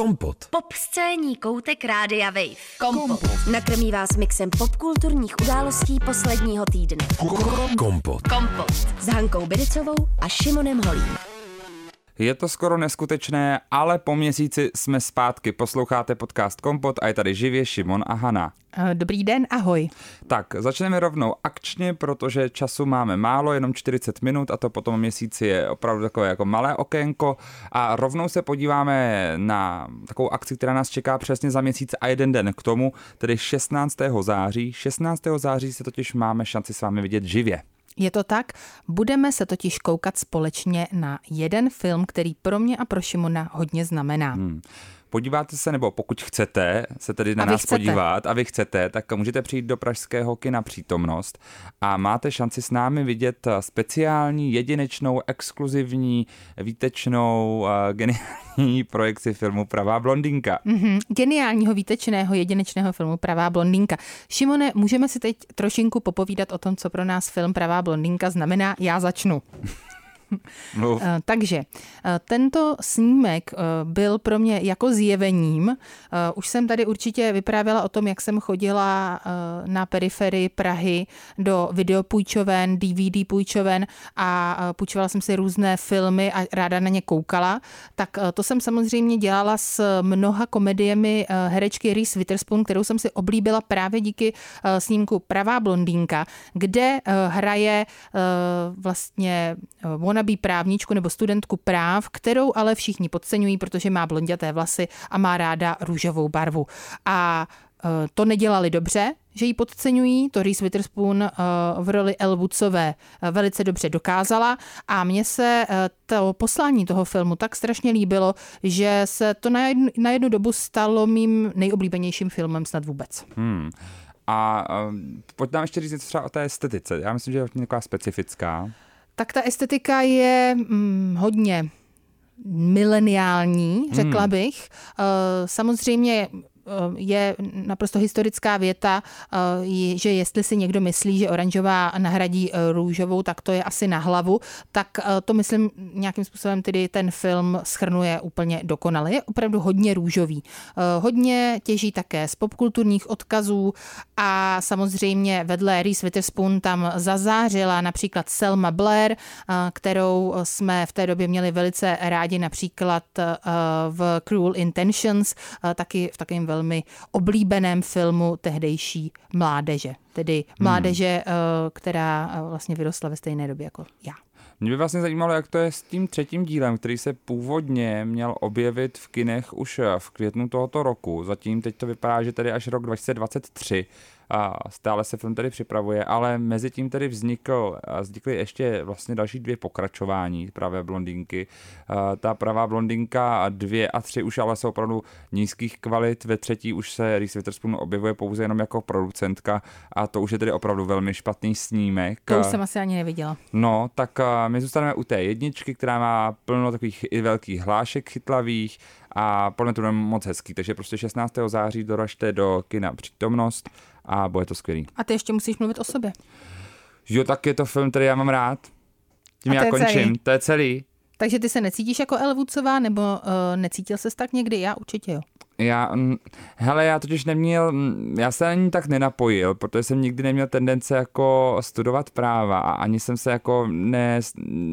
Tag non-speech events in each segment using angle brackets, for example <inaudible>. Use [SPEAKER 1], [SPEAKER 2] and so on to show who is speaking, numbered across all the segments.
[SPEAKER 1] Kompot.
[SPEAKER 2] Pop scéní koutek Rádia Wave. Kompot.
[SPEAKER 3] Nakrmí vás mixem popkulturních událostí posledního týdne.
[SPEAKER 1] Kompot.
[SPEAKER 2] Kompot.
[SPEAKER 3] S Hankou Bidicovou a Šimonem Holím.
[SPEAKER 4] Je to skoro neskutečné, ale po měsíci jsme zpátky. Posloucháte podcast Kompot a je tady živě Šimon a Hana.
[SPEAKER 5] Eh, Dobrý den, ahoj.
[SPEAKER 4] Tak, začneme rovnou akčně, protože času máme málo, jenom 40 minut a to po tom měsíci je opravdu takové jako malé okénko a rovnou se podíváme na takovou akci, která nás čeká přesně za měsíc a jeden den k tomu, tedy 16. září. 16. září se totiž máme šanci s vámi vidět živě.
[SPEAKER 5] Je to tak? Budeme se totiž koukat společně na jeden film, který pro mě a pro Šimona hodně znamená. Hmm.
[SPEAKER 4] Podíváte se, nebo pokud chcete se tedy na nás
[SPEAKER 5] chcete.
[SPEAKER 4] podívat a vy chcete, tak můžete přijít do Pražského kina přítomnost a máte šanci s námi vidět speciální, jedinečnou, exkluzivní, výtečnou, eh, geniální <laughs> projekci filmu Pravá blondýnka.
[SPEAKER 5] Mhm, geniálního, výtečného, jedinečného filmu Pravá blondýnka. Šimone, můžeme si teď trošinku popovídat o tom, co pro nás film Pravá blondýnka znamená? Já začnu. <laughs>
[SPEAKER 4] Mluv.
[SPEAKER 5] Eh, Takže eh, tento snímek eh, byl pro mě jako zjevením. Už jsem tady určitě vyprávěla o tom, jak jsem chodila na periferii Prahy do videopůjčoven, DVD půjčoven a půjčovala jsem si různé filmy a ráda na ně koukala. Tak to jsem samozřejmě dělala s mnoha komediemi herečky Reese Witherspoon, kterou jsem si oblíbila právě díky snímku Pravá blondýnka, kde hraje vlastně wannabe právničku nebo studentku práv, kterou ale všichni podceňují, protože má blonděté vlasy a má ráda růžovou barvu. A eh, to nedělali dobře, že ji podceňují, to Reese Witherspoon eh, v roli Elle Woodsové eh, velice dobře dokázala a mně se to poslání toho filmu tak strašně líbilo, že se to na jednu, na jednu dobu stalo mým nejoblíbenějším filmem snad vůbec.
[SPEAKER 4] Hmm. A um, pojď nám ještě říct něco třeba o té estetice. Já myslím, že je taková specifická.
[SPEAKER 5] Tak ta estetika je mm, hodně mileniální, řekla bych. Eh, Samozřejmě je naprosto historická věta, eh, že jestli si někdo myslí, že oranžová nahradí eh, růžovou, tak to je asi na hlavu. Tak eh, to myslím nějakým způsobem tedy ten film schrnuje úplně dokonale. Je opravdu hodně růžový. Hodně těží také z popkulturních odkazů a samozřejmě vedle Reese Witherspoon tam zazářila například Selma Blair, kterou jsme v té době měli velice rádi například v Cruel Intentions, taky v takovém velmi oblíbeném filmu tehdejší mládeže. Tedy mládeže, eh, která eh, vlastně vyrostla ve stejné době jako já.
[SPEAKER 4] Mě by vlastně zajímalo, jak to je s tím třetím dílem, který se původně měl objevit v kinech už eh, v květnu tohoto roku. Zatím teď to vypadá, že tedy až rok 2023 a stále se film tedy připravuje, ale mezi tím tedy vznikl, vznikly ještě vlastně další dvě pokračování pravé blondýnky. A Ta pravá blondýnka a dvě a tři už ale jsou opravdu nízkých kvalit, ve třetí už se Reese Witherspoon objevuje pouze jenom jako producentka a to už je tedy opravdu velmi špatný snímek.
[SPEAKER 5] To už jsem asi ani neviděla.
[SPEAKER 4] No, tak my zůstaneme u té jedničky, která má plno takových i velkých hlášek chytlavých a plně to bude moc hezký, takže prostě 16. září doražte do kina přítomnost a bude to skvělý.
[SPEAKER 5] A ty ještě musíš mluvit o sobě.
[SPEAKER 4] Jo, tak je to film, který já mám rád. Tím já končím,
[SPEAKER 5] celý.
[SPEAKER 4] to je celý.
[SPEAKER 5] Takže ty se necítíš jako Woodsová, nebo uh, necítil ses tak někdy? Já určitě jo.
[SPEAKER 4] Já, mm, hele, já totiž neměl, mm, já se ani tak nenapojil, protože jsem nikdy neměl tendence jako studovat práva a ani jsem se jako ne,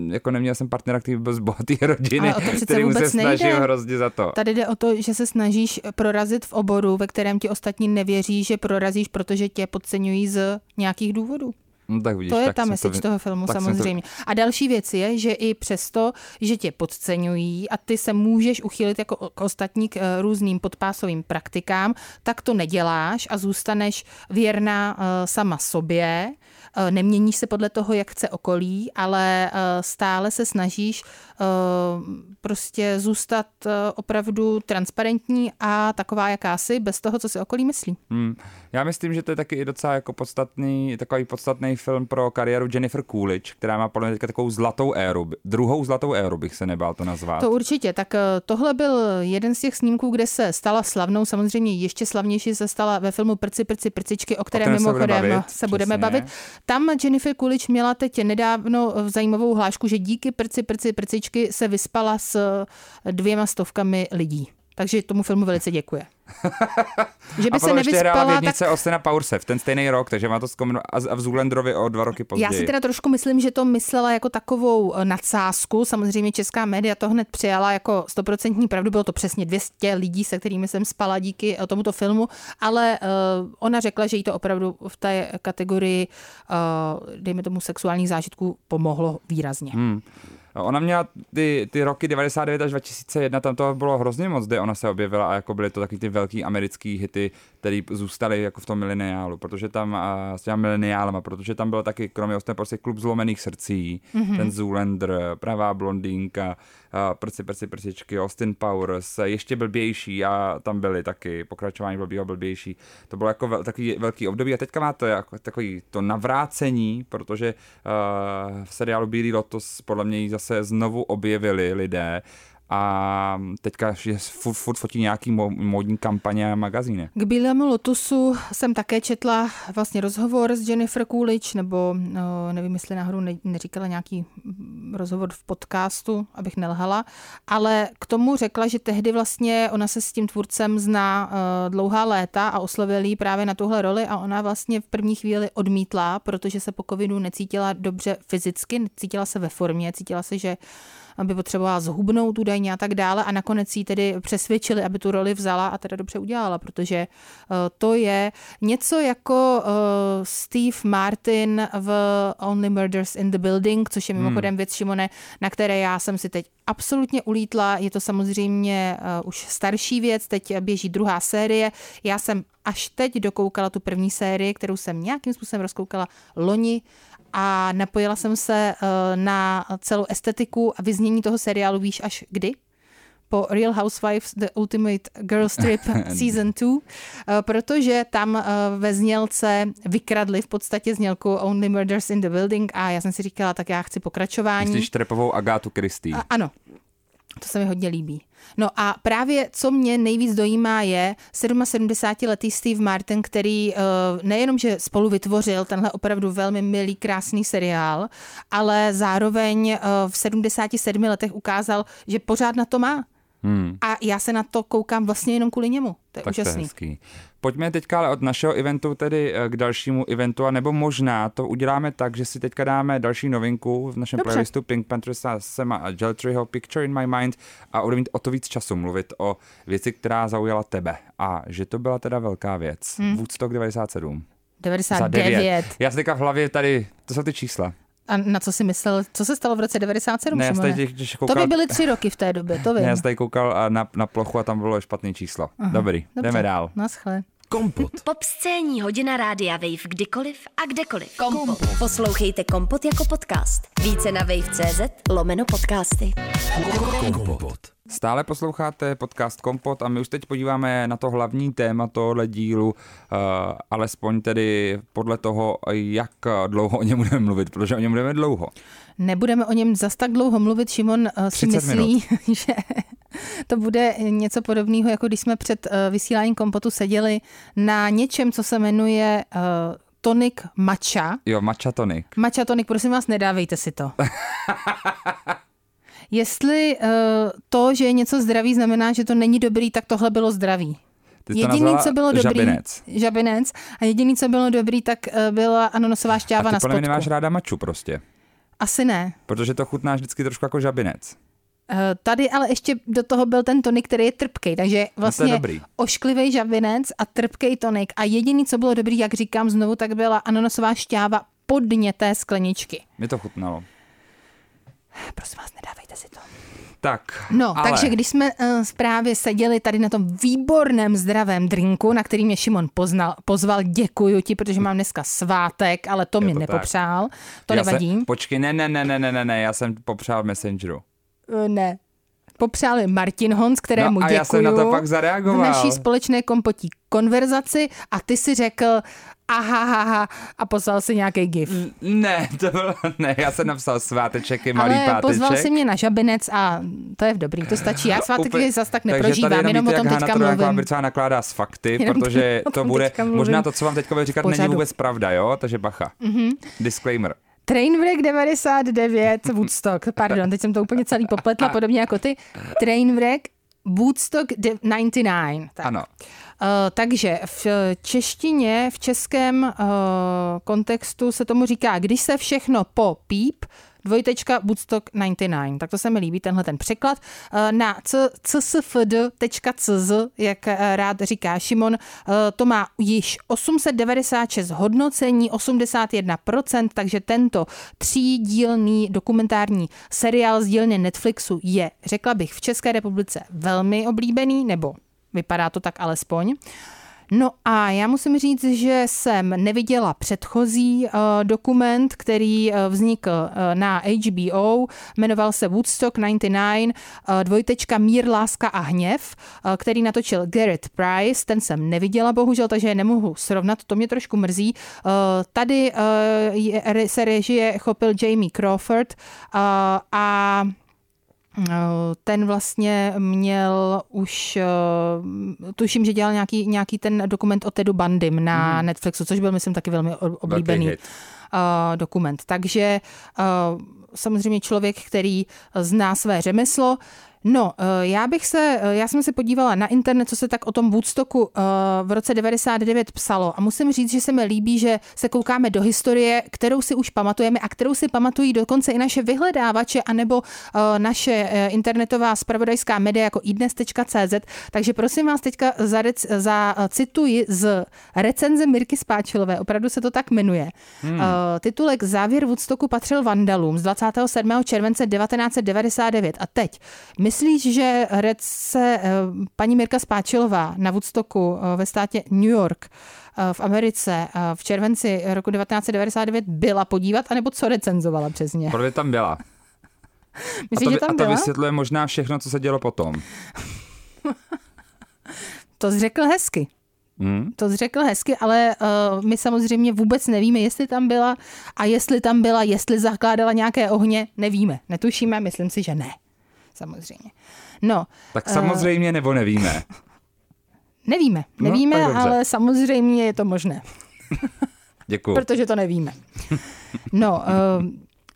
[SPEAKER 4] jako neměl jsem partnera, který by byl z bohaté <laughs> rodiny,
[SPEAKER 5] Ale o
[SPEAKER 4] který se snažil
[SPEAKER 5] nejde.
[SPEAKER 4] hrozně za to.
[SPEAKER 5] Tady jde o to, že se snažíš prorazit v oboru, ve kterém ti ostatní nevěří, že prorazíš, protože tě podceňují z nějakých důvodů.
[SPEAKER 4] No, tak vidíš,
[SPEAKER 5] To je
[SPEAKER 4] tak
[SPEAKER 5] ta message
[SPEAKER 4] vy-
[SPEAKER 5] toho filmu
[SPEAKER 4] tak jsem to-
[SPEAKER 5] samozřejmě. A další věc je, že i přesto, že tě podceňují a ty se můžeš uchylit jako k ostatní k eh, různým podpásovým praktikám, tak to neděláš a zůstaneš věrná eh, sama sobě. Eh, Neměníš se podle toho, jak chce okolí, ale stále se snažíš prostě zůstat opravdu transparentní a taková jakási, bez toho, co si okolí myslí.
[SPEAKER 4] Hmm. Já myslím, že to je taky docela jako podstatný, takový podstatný film pro kariéru Jennifer Coolidge, která má podle mě teďka takovou zlatou éru, druhou zlatou éru bych se nebál to nazvat.
[SPEAKER 5] To určitě. Tak eh, tohle byl jeden z těch snímků, kde se stala slavnou. Samozřejmě ještě slavnější se stala ve filmu Prci, prci, prcičky, o kterém
[SPEAKER 4] kterém se budeme
[SPEAKER 5] mimochodem
[SPEAKER 4] bavit,
[SPEAKER 5] se budeme
[SPEAKER 4] přesně.
[SPEAKER 5] bavit. Tam Jennifer Coolidge měla teď nedávno eh, zajímavou hlášku, že díky Prci, prci, prcičky se vyspala s eh, dvěma stovkami lidí. Takže tomu filmu velice děkuje. <laughs>
[SPEAKER 4] že by a se nevyspala, tak... Powerse v ten stejný rok, takže má to zkominu a v Zulandrovi o dva roky později.
[SPEAKER 5] Já si teda trošku myslím, že to myslela jako takovou eh, nadsázku. Samozřejmě česká média to hned přijala jako stoprocentní pravdu. Bylo to přesně 200 lidí, se kterými jsem spala díky eh, tomuto filmu, ale uh, ona řekla, že jí to opravdu v té kategorii, uh, dejme tomu, sexuálních zážitků pomohlo výrazně. Hmm.
[SPEAKER 4] Ona měla ty, ty roky 99 až 2001, tam to bylo hrozně moc, kde ona se objevila a jako byly to taky ty velký americký hity, které zůstaly jako v tom mileniálu, protože tam a, s těma mileniálama, protože tam bylo taky, kromě ostatně prostě klub zlomených srdcí, mm-hmm. ten Zoolander, pravá blondýnka, prci, prci, prcičky, Austin Powers, ještě blbější a tam byly taky pokračování blbýho blbější. To bylo jako vel, takový velký období a teďka má to jako takový to navrácení, protože uh, v seriálu Bílý lotos podle mě zase znovu objevili lidé a teďka je furt, furt fotí nějaký módní kampaně a magazíny.
[SPEAKER 5] K Bílému lotusu jsem také četla vlastně rozhovor s Jennifer Coolidge, nebo no, nevím, jestli náhodou ne, neříkala nějaký rozhovor v podcastu, abych nelhala, ale k tomu řekla, že tehdy vlastně ona se s tím tvůrcem zná uh, dlouhá léta a oslovil jí právě na tuhle roli a ona vlastně v první chvíli odmítla, protože se po covidu necítila dobře fyzicky, necítila se ve formě, cítila se, že aby potřebovala zhubnout údajně a tak dále a nakonec jí tedy přesvědčili, aby tu roli vzala a teda dobře udělala, protože eh, to je něco jako eh, Steve Martin v Only Murders in the Building, což je hmm. mimochodem hmm. věc Šimone, na které já jsem si teď absolutně ulítla. Je to samozřejmě uh, už starší věc, teď běží druhá série. Já jsem až teď dokoukala tu první sérii, kterou jsem nějakým způsobem rozkoukala loni a napojila jsem se eh, na celou estetiku a vyznění toho seriálu, víš až kdy? po Real Housewives The Ultimate Girl Strip <laughs> Season 2, eh, protože tam eh, ve znělce vykradli v podstatě znělku Only Murders in the Building a já jsem si říkala, tak já chci pokračování.
[SPEAKER 4] Myslíš trepovou Agátu Christie?
[SPEAKER 5] Ano, to se mi hodně líbí. No a právě co mě nejvíc dojímá je 77-letý Steve Martin, který uh, nejenom, že spolu vytvořil tenhle opravdu velmi milý, krásný seriál, ale zároveň uh, v 77 letech ukázal, že pořád na to má. Hmm. A já se na to koukám vlastně jenom kvůli němu. To je tak úžasný. To je hezký.
[SPEAKER 4] Pojďme teďka ale od našeho eventu tedy eh, k dalšímu eventu, a nebo možná to uděláme tak, že si teďka dáme další novinku v našem Dobře. playlistu Pink Panthers a Sema a Geltryho Picture in My Mind a budeme mít o to víc času mluvit o věci, která zaujala tebe. A že to byla teda velká věc. Hmm. Woodstock 97.
[SPEAKER 5] 99.
[SPEAKER 4] Já jsem teďka v hlavě tady, to jsou ty čísla.
[SPEAKER 5] A na co si myslel? Co se stalo v roce 97?
[SPEAKER 4] Ne,
[SPEAKER 5] tady, koukal... To by byly tři roky v té době, to vím. <laughs>
[SPEAKER 4] Ne, já jsem tady koukal na, na plochu a tam bylo špatné číslo. Aha, Dobrý, dobře. jdeme dál.
[SPEAKER 5] Naschle.
[SPEAKER 2] Kompot. <laughs> Pop scéní hodina rádia Wave kdykoliv a kdekoliv.
[SPEAKER 3] Kompot. Kompot. Poslouchejte Kompot jako podcast. Více na wave.cz lomeno podcasty.
[SPEAKER 4] Kompot. Stále posloucháte podcast Kompot a my už teď podíváme na to hlavní téma tohohle dílu, uh, alespoň tedy podle toho, jak dlouho o něm budeme mluvit, protože o něm budeme dlouho.
[SPEAKER 5] Nebudeme o něm zas tak dlouho mluvit, Šimon uh, si myslí, minut. <laughs> že to bude něco podobného, jako když jsme před uh, vysíláním Kompotu seděli na něčem, co se jmenuje tonik matcha.
[SPEAKER 4] Jo, matcha tonik.
[SPEAKER 5] Matcha tonik, prosím vás, nedávejte si to. <laughs> Jestli uh, to, že je něco zdravý, znamená, že to není dobrý, tak tohle bylo zdravý.
[SPEAKER 4] jediný, co bylo dobrý, žabinec.
[SPEAKER 5] žabinec. A jediný, co bylo dobrý, tak uh, byla ananasová šťáva
[SPEAKER 4] a ty
[SPEAKER 5] na spodku.
[SPEAKER 4] nemáš ráda maču prostě.
[SPEAKER 5] Asi ne.
[SPEAKER 4] Protože to chutná vždycky trošku jako žabinec.
[SPEAKER 5] Uh, tady ale ještě do toho byl ten tonik, který je trpkej, takže vlastně no ošklivý žabinec a trpkej tonik. A jediný, co bylo dobrý, jak říkám znovu, tak byla ananasová šťáva podně té skleničky.
[SPEAKER 4] Mi to chutnalo.
[SPEAKER 5] Prosím vás, nedávejte si to.
[SPEAKER 4] Tak,
[SPEAKER 5] No,
[SPEAKER 4] ale...
[SPEAKER 5] takže když jsme uh, právě seděli tady na tom výborném zdravém drinku, na který mě Šimon poznal, pozval, děkuju ti, protože mám dneska svátek, ale to je to nepopřál, tak. to já nevadí. Se,
[SPEAKER 4] počkej, ne, ne, ne, ne, ne, ne, já jsem popřál Messengeru.
[SPEAKER 5] Uh, ne, popřál je Martin Honc, kterému
[SPEAKER 4] no, a
[SPEAKER 5] děkuju.
[SPEAKER 4] já jsem na to pak zareagoval.
[SPEAKER 5] V naší společné kompotí konverzaci a ty si řekl, aha, aha, aha a poslal si nějaký gif.
[SPEAKER 4] Ne, <laughs> to bylo, ne, já jsem napsal sváteček je malý
[SPEAKER 5] Ale
[SPEAKER 4] páteček.
[SPEAKER 5] pozval si mě na žabinec a to je v dobrý, to stačí. Já sváteky zase tak neprožívám, jenom, jenom o tom teďka mluvím.
[SPEAKER 4] Takže tady nakládá s fakty, jenom protože <laughs> to bude, možná to, co vám teďka bude říkat, není vůbec pravda, jo? Takže bacha. Mm-hmm. Disclaimer.
[SPEAKER 5] Trainwreck 99 Woodstock, pardon, teď jsem to úplně celý popletla, podobně jako ty. Trainwreck Woodstock 99. Tak.
[SPEAKER 4] Ano.
[SPEAKER 5] Uh, takže v češtině, v českém uh, kontextu se tomu říká, když se všechno po píp, dvojtečka Woodstock 99. Tak to se mi líbí, tenhle ten překlad. Uh, na csfd.cz, jak rád říká Šimon, uh, to má již 896 hodnocení, 81%, takže tento třídílný dokumentární seriál z dílny Netflixu je, řekla bych, v České republice velmi oblíbený, nebo Vypadá to tak alespoň. No a já musím říct, že jsem neviděla předchozí uh, dokument, který uh, vznikl uh, na HBO, jmenoval se Woodstock 99, uh, dvojtečka Mír, láska a hněv, který natočil Garrett Price, ten jsem neviděla bohužel, takže je nemohu srovnat, to mě trošku mrzí. Tady je, se režie chopil Jamie Crawford a ten vlastně měl už, eh, tuším, že dělal nějaký, nějaký ten dokument o Tedu Bandym na hmm. Netflixu, což byl, myslím, taky velmi oblíbený uh, dokument. Takže samozřejmě člověk, který zná své řemeslo, No, eh, já bych se, eh, já jsem se podívala na internet, co se tak o tom Woodstocku eh, v roce 99 psalo a musím říct, že se mi líbí, že se koukáme do historie, kterou si už pamatujeme a kterou si pamatují dokonce i naše vyhledávače anebo naše internetová spravodajská média jako idnes.cz. Takže prosím vás teďka za, za cituji z recenze Mirky Spáčilové, opravdu se to tak jmenuje. Hmm. Titulek Závěr Woodstocku patřil Vandalům z 27. července 1999 a teď my Myslíš, že herece eh, paní Mirka Spáčilová na Woodstocku eh, ve státě New York eh, v Americe v červenci roku 1999 byla podívat, anebo co recenzovala přesně?
[SPEAKER 4] Proč tam byla.
[SPEAKER 5] Myslíš, <laughs>
[SPEAKER 4] a to,
[SPEAKER 5] že tam
[SPEAKER 4] a to
[SPEAKER 5] byla?
[SPEAKER 4] vysvětluje možná všechno, co se dělo potom. <laughs>
[SPEAKER 5] to jsi řekl hezky.
[SPEAKER 4] Hmm.
[SPEAKER 5] To řekl hezky, ale uh, my samozřejmě vůbec nevíme, jestli tam byla a jestli tam byla, jestli zakládala nějaké ohně, nevíme. Netušíme, myslím si, že ne samozřejmě. No,
[SPEAKER 4] tak eh, samozřejmě uh, nebo nevíme?
[SPEAKER 5] Nevíme, <laughs> nevíme, no, ale samozřejmě je to možné. <laughs>
[SPEAKER 4] Děkuji.
[SPEAKER 5] Protože to nevíme. <laughs> No, uh,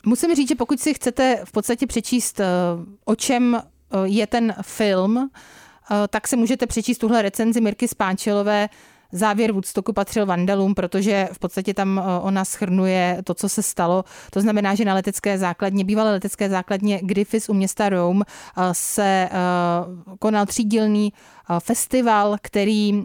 [SPEAKER 5] musím říct, že pokud si chcete v podstatě přečíst, uh, o čem uh, je ten film, uh, tak si můžete přečíst tuhle recenzi Mirky Spánčilové závěr Woodstocku patřil Vandalům, protože v podstatě tam eh, ona schrnuje to, co se stalo. To znamená, že na letecké základně, bývalé letecké základně Griffiths u města Rome eh, se eh, konal třídílný festival, který,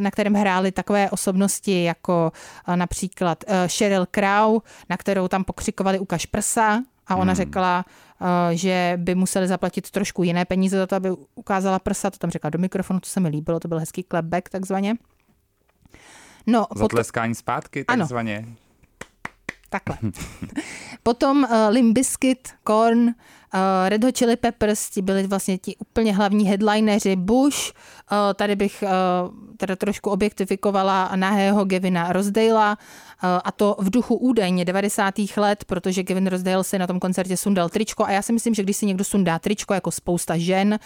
[SPEAKER 5] na kterém hrály takové osobnosti jako například Sheryl Crow, na kterou tam pokřikovali ukaž prsa a ona hmm. řekla, že by museli zaplatit trošku jiné peníze za to, aby ukázala prsa, to tam řekla do mikrofonu, to se mi líbilo, to byl hezký clapback takzvaně.
[SPEAKER 4] No, Zatleskání pot... zpátky takzvaně. Ano.
[SPEAKER 5] Takhle. <laughs> Potom uh, Limbiskit, Korn, Red Hot Chili Peppers, ti byli vlastně ti úplně hlavní headlineři. Bush, uh, tady bych uh, teda trošku objektifikovala nahého Gevina Rosedala, uh, a to v duchu údajně 90. let, protože Gavin Rosedale si na tom koncertě sundal tričko a já si myslím, že když si někdo sundá tričko, jako spousta žen,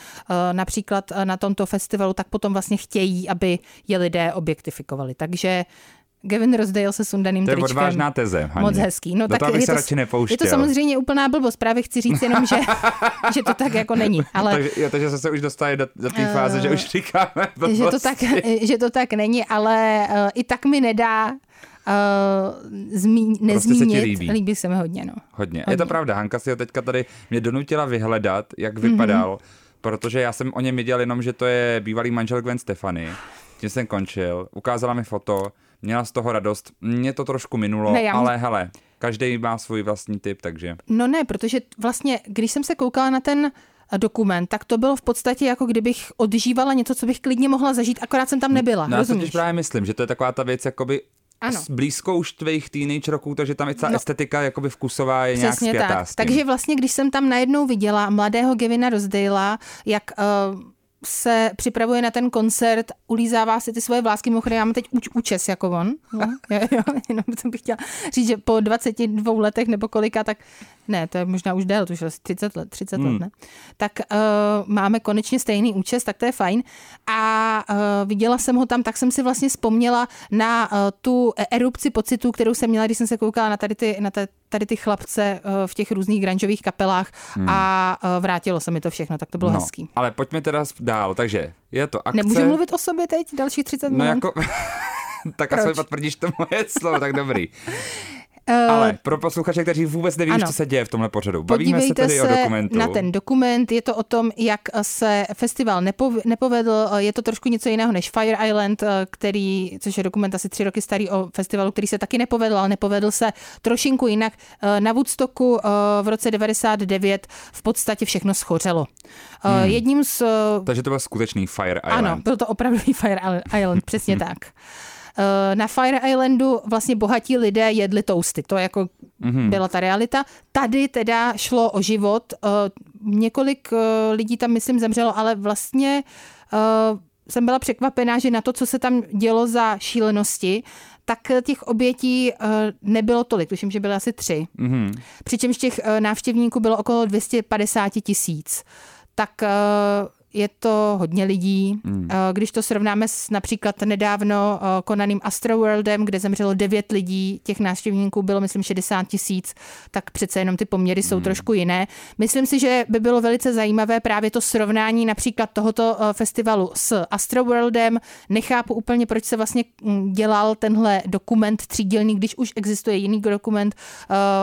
[SPEAKER 5] například na tomto festivalu, tak potom vlastně chtějí, aby je lidé objektifikovali. Takže Gavin Rosedale se sundaným tričkem.
[SPEAKER 4] To je odvážná teze.
[SPEAKER 5] Haně. Moc hezký. No,
[SPEAKER 4] Do tak
[SPEAKER 5] je
[SPEAKER 4] se to, radši nepouštěl.
[SPEAKER 5] Je to samozřejmě úplná blbost. Právě chci říct jenom, že, <laughs> že to tak jako není. <laughs> Ale,
[SPEAKER 4] takže, jo, takže se už dostali do, do té fáze, uh, že už říkáme blbosti. <laughs>
[SPEAKER 5] že to, tak, že to tak není, ale uh, i tak mi nedá Uh, zmí, nezmínit. Prostě se líbí. líbí se mi hodně, no.
[SPEAKER 4] Hodně. hodně. Je to pravda, Hanka si ho teďka tady mě donutila vyhledat, jak vypadal, mm-hmm. protože já jsem o něm viděl jenom, že to je bývalý manžel Gwen Stefany. Tím jsem končil, ukázala mi foto, měla z toho radost. Mě to trošku minulo, ne, já ale hele, každý má svůj vlastní typ, takže.
[SPEAKER 5] No ne, protože vlastně, když jsem se koukala na ten eh, dokument, tak to bylo v podstatě jako kdybych odžívala něco, co bych klidně mohla zažít, akorát jsem tam nebyla. No,
[SPEAKER 4] rozumíš? já právě myslím, že to je taková ta věc, jakoby ano. blízko už tvých teenage roků, takže tam i ta no, estetika jakoby vkusová je
[SPEAKER 5] nějak
[SPEAKER 4] zpětá
[SPEAKER 5] tak. S. Takže vlastně, když jsem tam najednou viděla mladého Gevina Rozdejla, jak uh, se připravuje na ten koncert, ulízává si ty svoje vlásky, mimochodem já mám teď uč, účes jako on. No, <laughs> jo, jo, jenom jsem bych chtěla říct, že po 22 letech nebo kolika, tak ne, to je možná už déle, to už asi 30 let, 30 hmm. let, ne? Tak uh, máme konečně stejný účest, tak to je fajn. A uh, viděla jsem ho tam, tak jsem si vlastně vzpomněla na uh, tu erupci pocitů, kterou jsem měla, když jsem se koukala na tady ty, na ta, tady ty chlapce uh, v těch různých granžových kapelách hmm. a uh, vrátilo se mi to všechno, tak to bylo
[SPEAKER 4] no,
[SPEAKER 5] hezký.
[SPEAKER 4] Ale pojďme teda dál, takže je to akce.
[SPEAKER 5] Nemůžu mluvit o sobě teď dalších 30 minut?
[SPEAKER 4] No jako... <laughs> tak asi potvrdíš to moje slovo, tak dobrý. <laughs> Uh, Ale pro posluchače, kteří vůbec neví, ano. co se děje v tomhle pořadu, bavíme se tedy se o dokumentu.
[SPEAKER 5] na ten dokument, je to o tom, jak se festival nepovedl, je to trošku něco jiného než Fire Island, eh, který, což je dokument asi tři roky starý o festivalu, který se taky nepovedl, ale nepovedl se trošinku jinak. Eh, na Woodstocku v roce 99 v podstatě všechno schořelo. Hmm. Jedním z...
[SPEAKER 4] Takže to byl skutečný Fire Island.
[SPEAKER 5] Ano, byl to opravdový Fire Island, přesně <laughs> tak. Eh, na Fire Islandu vlastně bohatí lidé jedli toasty, to jako mm-hmm. byla ta realita. Tady teda šlo o život, eh, několik eh, lidí tam myslím zemřelo, ale vlastně jsem byla překvapená, že na to, co se tam dělo za šílenosti, tak těch obětí nebylo tolik, tuším, že byly asi tři. Mm-hmm. Přičemž těch návštěvníků bylo okolo 250 tisíc. Tak je to hodně lidí. Hmm. Eh, když to srovnáme s například nedávno eh, konaným Astroworldem, kde zemřelo 9 lidí, těch návštěvníků bylo myslím 60 tisíc, tak přece jenom ty poměry jsou hmm. trošku jiné. Myslím si, že by bylo velice zajímavé právě to srovnání například tohoto eh, festivalu s Astroworldem. Nechápu úplně, proč se vlastně hm, dělal tenhle dokument třídílný, když už existuje jiný dokument.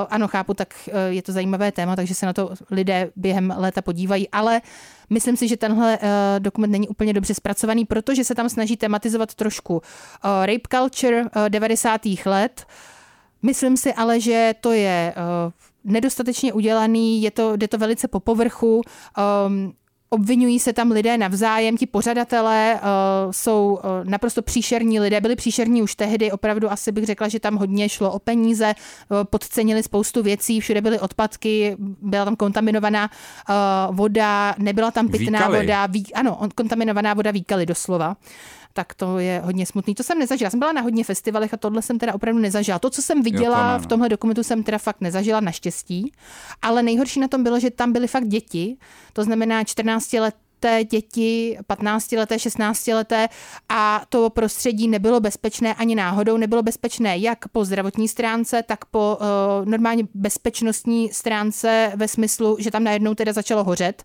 [SPEAKER 5] Ano, chápu, tak je to zajímavé téma, takže se na to lidé během léta podívají, ale Myslím si, že tenhle uh, dokument není úplně dobře zpracovaný, protože se tam snaží tematizovat trošku uh, rape culture uh, eh, 90. let. Myslím si ale, že to je uh, nedostatečně udělaný, je to, jde to velice po povrchu. Um, Obvinují se tam lidé navzájem, ti pořadatelé uh, jsou uh, naprosto příšerní lidé, byli příšerní už tehdy, opravdu asi bych řekla, že tam hodně šlo o peníze, uh, podcenili spoustu věcí, všude byly odpadky, byla tam kontaminovaná uh, voda, nebyla tam pitná voda, ví, ano, kontaminovaná voda výkaly doslova tak to je hodně smutný. To jsem nezažila. Jsem byla na hodně festivalech a tohle jsem teda opravdu nezažila. To, co jsem viděla jo, to v tomhle dokumentu, jsem teda fakt nezažila naštěstí. Ale nejhorší na tom bylo, že tam byly fakt děti. To znamená 14 let té děti, 15 leté, 16 leté a to prostředí nebylo bezpečné ani náhodou, nebylo bezpečné jak po zdravotní stránce, tak po uh, normálně bezpečnostní stránce ve smyslu, že tam najednou teda začalo hořet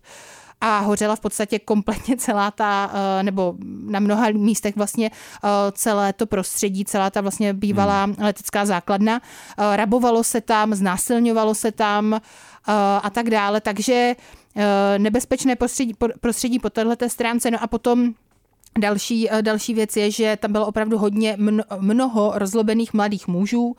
[SPEAKER 5] a hořela v podstatě kompletně celá ta, eh, nebo na mnoha místech vlastně eh, celé to prostředí, celá ta vlastně bývalá hmm. letecká základna. Eh, rabovalo se tam, znásilňovalo se tam a tak dále, takže nebezpečné prostředí, prostředí po této stránce. No a potom Další, další věc je, že tam bylo opravdu hodně mnoho rozlobených mladých mužů, uh,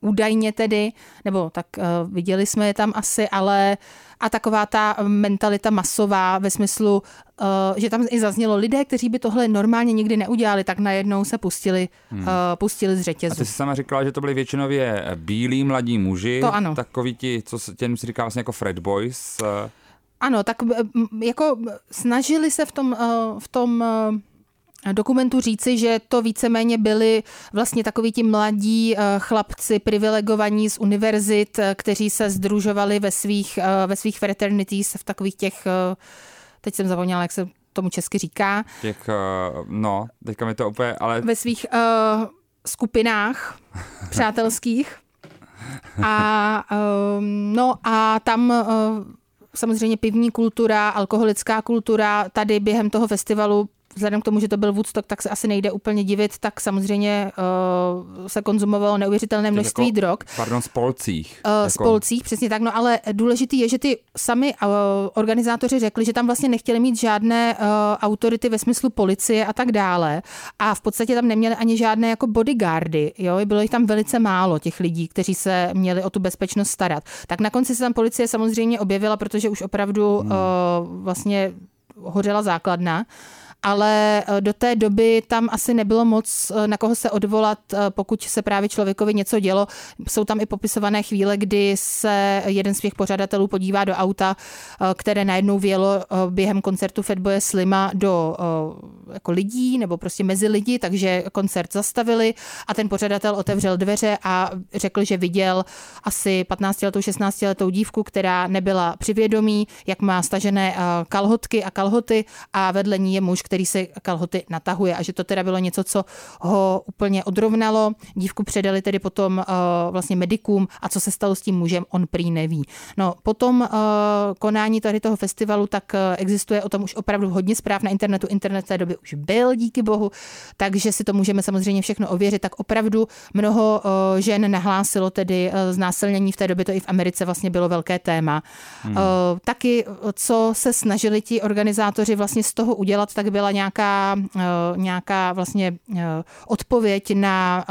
[SPEAKER 5] údajně tedy, nebo tak uh, viděli jsme je tam asi, ale a taková ta mentalita masová ve smyslu, uh, že tam i zaznělo lidé, kteří by tohle normálně nikdy neudělali, tak najednou se pustili, hmm. uh, pustili z řetězu. A
[SPEAKER 4] ty jsi sama říkala, že to byli většinově bílí mladí muži,
[SPEAKER 5] to ano.
[SPEAKER 4] takoví ti, co se těm si říká vlastně jako Fred Boys.
[SPEAKER 5] Ano, tak jako snažili se v tom, v tom dokumentu říci, že to víceméně byli vlastně takoví ti mladí eh, chlapci privilegovaní z univerzit, eh, kteří se združovali ve svých, eh, ve svých fraternities v takových těch, teď jsem zapomněla, jak se tomu česky říká.
[SPEAKER 4] Těch, no, teďka mi to úplně, ale...
[SPEAKER 5] Ve svých uh, skupinách <laughs> přátelských. A um, no a tam uh, samozřejmě pivní kultura, alkoholická kultura, tady během toho festivalu vzhledem k tomu, že to byl Woodstock, tak se asi nejde úplně divit, tak samozřejmě uh, se konzumovalo neuvěřitelné množství jako, drog.
[SPEAKER 4] Pardon, spolcích.
[SPEAKER 5] Uh, jako... Spolcích, přesně tak, no ale důležitý je, že ty sami uh, organizátoři řekli, že tam vlastně nechtěli mít žádné uh, autority ve smyslu policie a tak dále a v podstatě tam neměli ani žádné jako bodyguardy, jo, bylo jich tam velice málo těch lidí, kteří se měli o tu bezpečnost starat. Tak na konci se tam policie samozřejmě objevila, protože už opravdu hmm. uh, vlastně hořela základna ale eh, do té doby tam asi nebylo moc eh, na koho se odvolat, eh, pokud se právě člověkovi něco dělo. Jsou tam i popisované chvíle, kdy se jeden z těch pořadatelů podívá do auta, které najednou vělo během koncertu Fatboye Slima do jako lidí nebo prostě mezi lidi, takže koncert zastavili a ten pořadatel otevřel dveře a řekl, že viděl asi 15 letou, 16 letou dívku, která nebyla při vědomí, jak má stažené kalhotky a kalhoty a vedle ní je muž, který se kalhoty natahuje a že to teda bylo něco, co ho úplně odrovnalo. Dívku předali tedy potom vlastně medikům a co se stalo s tím mužem, on prý neví. No, potom konání tady toho festivalu, tak existuje o tom už opravdu hodně zpráv na internetu. Internet té doby už byl, díky bohu, takže si to můžeme samozřejmě všechno ověřit. Tak opravdu mnoho žen nahlásilo tedy znásilnění v té době, to i v Americe vlastně bylo velké téma. Hmm. Taky, co se snažili ti organizátoři vlastně z toho udělat, tak byla nějaká, nějaká vlastně odpověď na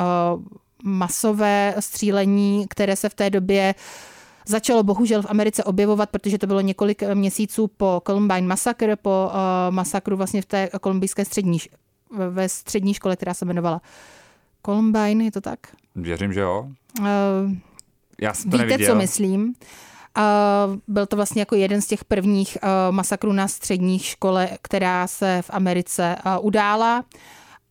[SPEAKER 5] masové střílení, které se v té době začalo bohužel v Americe objevovat, protože to bylo několik měsíců po Columbine Massacre, po masakru vlastně v té kolumbijské střední, ve střední škole, která se jmenovala Columbine, je to tak?
[SPEAKER 4] Věřím, že jo. Uh, Já jsem to
[SPEAKER 5] víte,
[SPEAKER 4] neviděl.
[SPEAKER 5] co myslím? Uh, byl to vlastně jako jeden z těch prvních uh, masakrů na střední škole, která se v Americe uh, udála.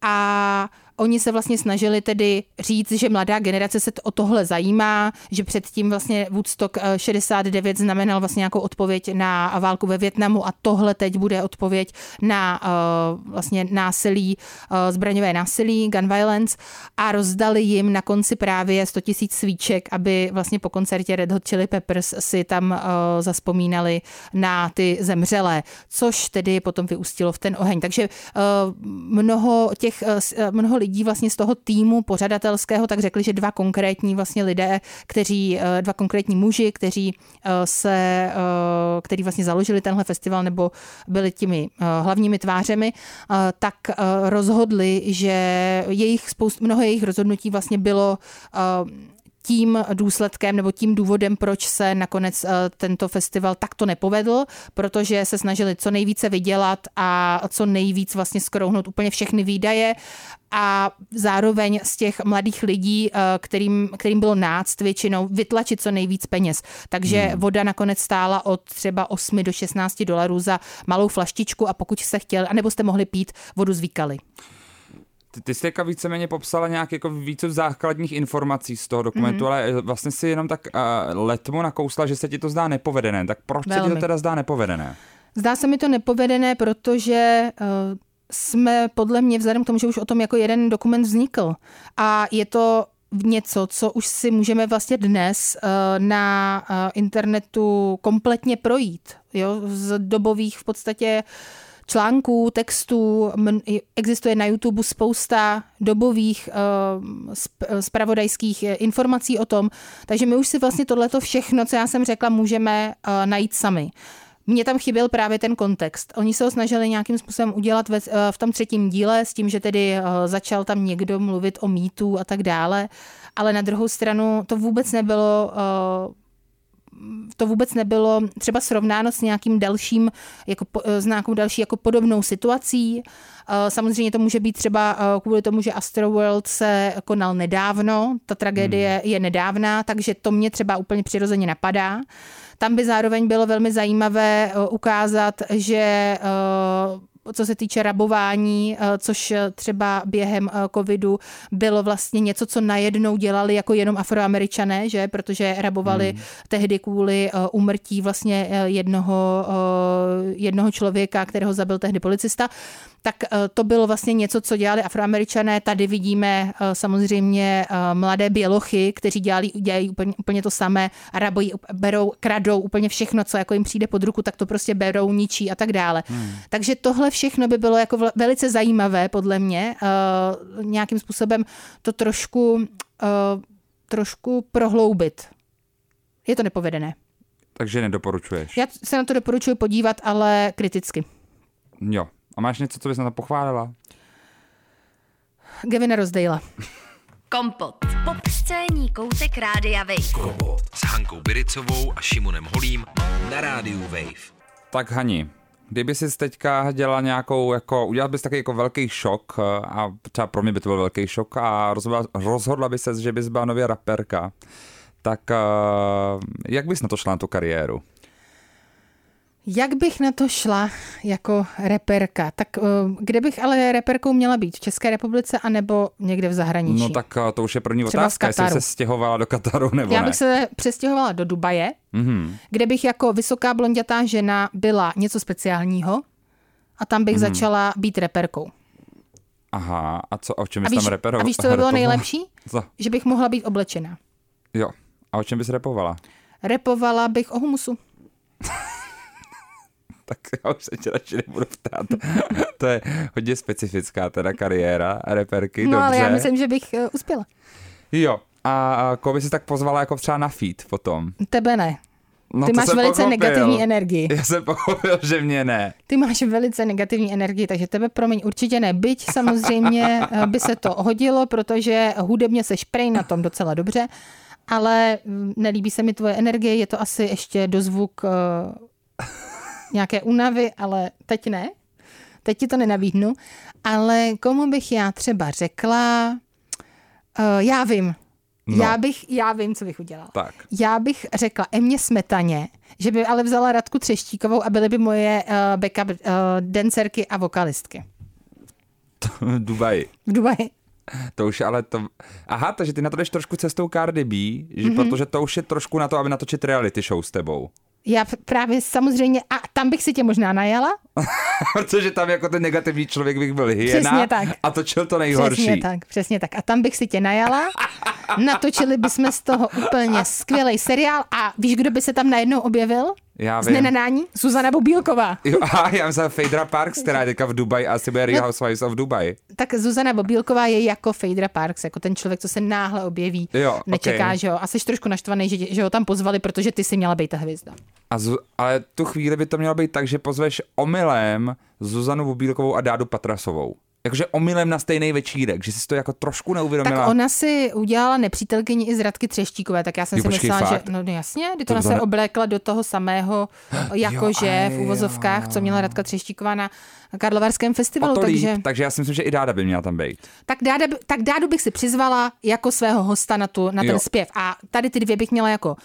[SPEAKER 5] A Oni se vlastně snažili tedy říct, že mladá generace se o tohle zajímá, že předtím vlastně Woodstock 69 eh, znamenal vlastně nějakou odpověď na válku ve Větnamu a tohle teď bude odpověď na uh, vlastně násilí, uh, zbraňové násilí, gun violence a rozdali jim na konci právě 100 000 svíček, aby vlastně po koncertě Red Hot Chili Peppers si tam zaspomínali na ty zemřelé, což tedy potom vyústilo v ten oheň. Takže mnoho těch, mnoho lidí lidí vlastně z toho týmu pořadatelského, tak řekli, že dva konkrétní vlastně lidé, kteří, eh, dva konkrétní muži, kteří eh, se, eh, kteří vlastně založili tenhle festival nebo byli těmi hlavními tvářemi, tak rozhodli, že jejich spoust, mnoho jejich rozhodnutí vlastně bylo tím důsledkem nebo tím důvodem, proč se nakonec tento festival takto nepovedl, protože se snažili co nejvíce vydělat a co nejvíc vlastně skrouhnout úplně všechny výdaje a zároveň z těch mladých lidí, eh, kterým, kterým bylo náct většinou, vytlačit co nejvíc peněz. Takže hmm. voda nakonec stála od třeba 8 do 16 dolarů za malou flaštičku a pokud jste chtěli, anebo jste mohli pít vodu z výkaly.
[SPEAKER 4] Ty, ty jsi teďka víceméně popsala nějak jako více základních informací z toho dokumentu, mm-hmm. ale vlastně si jenom tak uh, letmo nakousla, že se ti to zdá nepovedené. Tak proč Velmi. se ti to teda zdá nepovedené?
[SPEAKER 5] Zdá se mi to nepovedené, protože uh, jsme podle mě, vzhledem k tomu, že už o tom jako jeden dokument vznikl a je to něco, co už si můžeme vlastně dnes uh, na uh, internetu kompletně projít. Jo? Z dobových v podstatě článků, textů, existuje na YouTube spousta dobových uh, spravodajských informací o tom, takže my už si vlastně tohleto všechno, co já jsem řekla, můžeme uh, najít sami. Mně tam chyběl právě ten kontext. Oni se ho snažili nějakým způsobem udělat ve, eh, v tom třetím díle s tím, že tedy eh, začal tam někdo mluvit o mýtu a tak dále, ale na druhou stranu to vůbec nebylo eh, to vůbec nebylo třeba srovnáno s nějakým dalším, jako, s nějakou další jako podobnou situací. Samozřejmě to může být třeba kvůli tomu, že Astroworld se konal nedávno, ta tragédie hmm. je nedávná, takže to mě třeba úplně přirozeně napadá. Tam by zároveň bylo velmi zajímavé eh, ukázat, že eh, co se týče rabování, eh, což třeba během covidu bylo vlastně něco, co najednou dělali jako jenom afroameričané, že? protože rabovali hmm. tehdy kvůli umrtí vlastně jednoho, jednoho člověka, kterého zabil tehdy policista tak eh, to bylo vlastně něco, co dělali afroameričané. Tady vidíme eh, samozřejmě eh, mladé bělochy, kteří dělali, dělají úplně, úplně to samé, rabojí, berou, kradou úplně všechno, co jako jim přijde pod ruku, tak to prostě berou, ničí a tak dále. Hmm. Takže tohle všechno by bylo jako velice zajímavé podle mě. Nějakým způsobem to trošku, trošku prohloubit. Je to nepovedené.
[SPEAKER 4] Takže nedoporučuješ?
[SPEAKER 5] Já se na to doporučuji podívat, ale kriticky.
[SPEAKER 4] Jo, a máš něco, co bys na to pochválila?
[SPEAKER 5] Gavina Rozdejla.
[SPEAKER 2] Kompot. Pop scéní koutek Rádia Wave.
[SPEAKER 1] Kompot s Hankou Biricovou a Šimonem Holím na Rádiu Wave.
[SPEAKER 4] Tak Hani, kdyby jsi teďka dělala nějakou, jako, udělal bys taky jako velký šok eh, a třeba pro mě by to byl velký šok a rozhodla, rozhodla by se, že bys byla nově raperka, tak uh, jak bys na to šla na tu kariéru?
[SPEAKER 5] Jak bych na to šla jako reperka? Tak uh, kde bych ale reperkou měla být? V České republice anebo někde v zahraničí?
[SPEAKER 4] No tak uh, to už je první
[SPEAKER 5] Třeba
[SPEAKER 4] otázka, jestli se stěhovala do Kataru nebo
[SPEAKER 5] Já
[SPEAKER 4] ne.
[SPEAKER 5] bych se přestěhovala do Dubaje,
[SPEAKER 4] Mhm.
[SPEAKER 5] kde bych jako vysoká blondětá žena byla něco speciálního a tam bych začala být reperkou.
[SPEAKER 4] Aha, a co, o čem
[SPEAKER 5] A
[SPEAKER 4] bys tam reperovala?
[SPEAKER 5] a víš, co by bylo <laughs> nejlepší?
[SPEAKER 4] Co?
[SPEAKER 5] Že bych mohla být oblečena.
[SPEAKER 4] Jo, a o čem bys repovala?
[SPEAKER 5] Repovala bych o humusu. <laughs>
[SPEAKER 4] Tak <laughs> já už se tě radši nebudu ptát. <laughs> to je hodně specifická teda kariéra reperky,
[SPEAKER 5] No
[SPEAKER 4] dobře.
[SPEAKER 5] ale já myslím, že bych uh, uspěla.
[SPEAKER 4] Jo, a koho by si tak pozvala jako třeba na feed potom?
[SPEAKER 5] Tebe ne.
[SPEAKER 4] No,
[SPEAKER 5] Ty máš velice
[SPEAKER 4] pochopil.
[SPEAKER 5] negativní energii.
[SPEAKER 4] Já jsem pochopil, že mě ne.
[SPEAKER 5] Ty máš velice negativní energii, takže tebe promiň určitě ne. Byť samozřejmě eh, by se to hodilo, protože hudebně se šprej na tom docela dobře, ale mm, nelíbí se mi tvoje energie, je to asi ještě dozvuk uh, nějaké únavy, ale teď ne. Teď ti to nenabídnu. Ale komu bych já třeba řekla, uh, já vím.
[SPEAKER 4] No.
[SPEAKER 5] Já, bych, já vím, co bych udělala.
[SPEAKER 4] Tak.
[SPEAKER 5] Já bych řekla Emě Smetaně, že by ale vzala Radku Třeštíkovou a byly by moje uh, backup uh, dancerky a vokalistky.
[SPEAKER 4] Dubaji.
[SPEAKER 5] V Dubaji.
[SPEAKER 4] To už je ale to... Aha, takže ty na to jdeš trošku cestou Cardi B, že
[SPEAKER 5] Mhm.
[SPEAKER 4] protože to už je trošku na to, aby natočit reality show s tebou.
[SPEAKER 5] Já právě samozřejmě, a tam bych si tě možná najala. <laughs>
[SPEAKER 4] protože tam jako ten negativní člověk bych byl hyena
[SPEAKER 5] Přesně tak.
[SPEAKER 4] a točil to nejhorší.
[SPEAKER 5] Přesně tak, přesně tak. A tam bych si tě najala. <laughs> Natočili bychom z toho úplně skvělý seriál. A víš, kdo by se tam najednou objevil?
[SPEAKER 4] Já vím.
[SPEAKER 5] nenadání? Zuzana Bobílková.
[SPEAKER 4] Jo, aha, já myslím Phaedra Parks, která je teďka v Dubaji a asi bude Real
[SPEAKER 5] No.
[SPEAKER 4] Housewives of Dubai.
[SPEAKER 5] Tak Zuzana Bobílková je jako Phaedra Parks, jako ten člověk, co se náhle objeví.
[SPEAKER 4] Jo,
[SPEAKER 5] Nečeká,
[SPEAKER 4] okej.
[SPEAKER 5] že jo. A jsi trošku naštvaný, že, že ho tam pozvali, protože ty si měla být ta hvězda.
[SPEAKER 4] A zu, ale tu chvíli by to mělo být tak, že pozveš omylem Zuzanu Bobílkovou a Dádu Patrasovou. Jakože omylem na stejný večírek, že jsi to jako trošku neuvědomila.
[SPEAKER 5] Tak ona si udělala nepřítelkyni i z Radky Třeštíkové, tak já jsem
[SPEAKER 4] Jo,
[SPEAKER 5] si
[SPEAKER 4] počkej,
[SPEAKER 5] myslela,
[SPEAKER 4] fakt?
[SPEAKER 5] že no jasně, kdy
[SPEAKER 4] To
[SPEAKER 5] ona se oblékla do toho samého, <gasps> jakože v uvozovkách,
[SPEAKER 4] jo.
[SPEAKER 5] co měla Radka Třeštíková na Karlovarském
[SPEAKER 4] o
[SPEAKER 5] festivalu,
[SPEAKER 4] to
[SPEAKER 5] takže
[SPEAKER 4] líp, takže já si myslím, že i Dáda by měla tam být.
[SPEAKER 5] tak, Dáda, by- tak Dádu bych si přizvala jako svého hosta na, tu, na ten
[SPEAKER 4] Jo.
[SPEAKER 5] zpěv a tady ty dvě bych měla jako uh,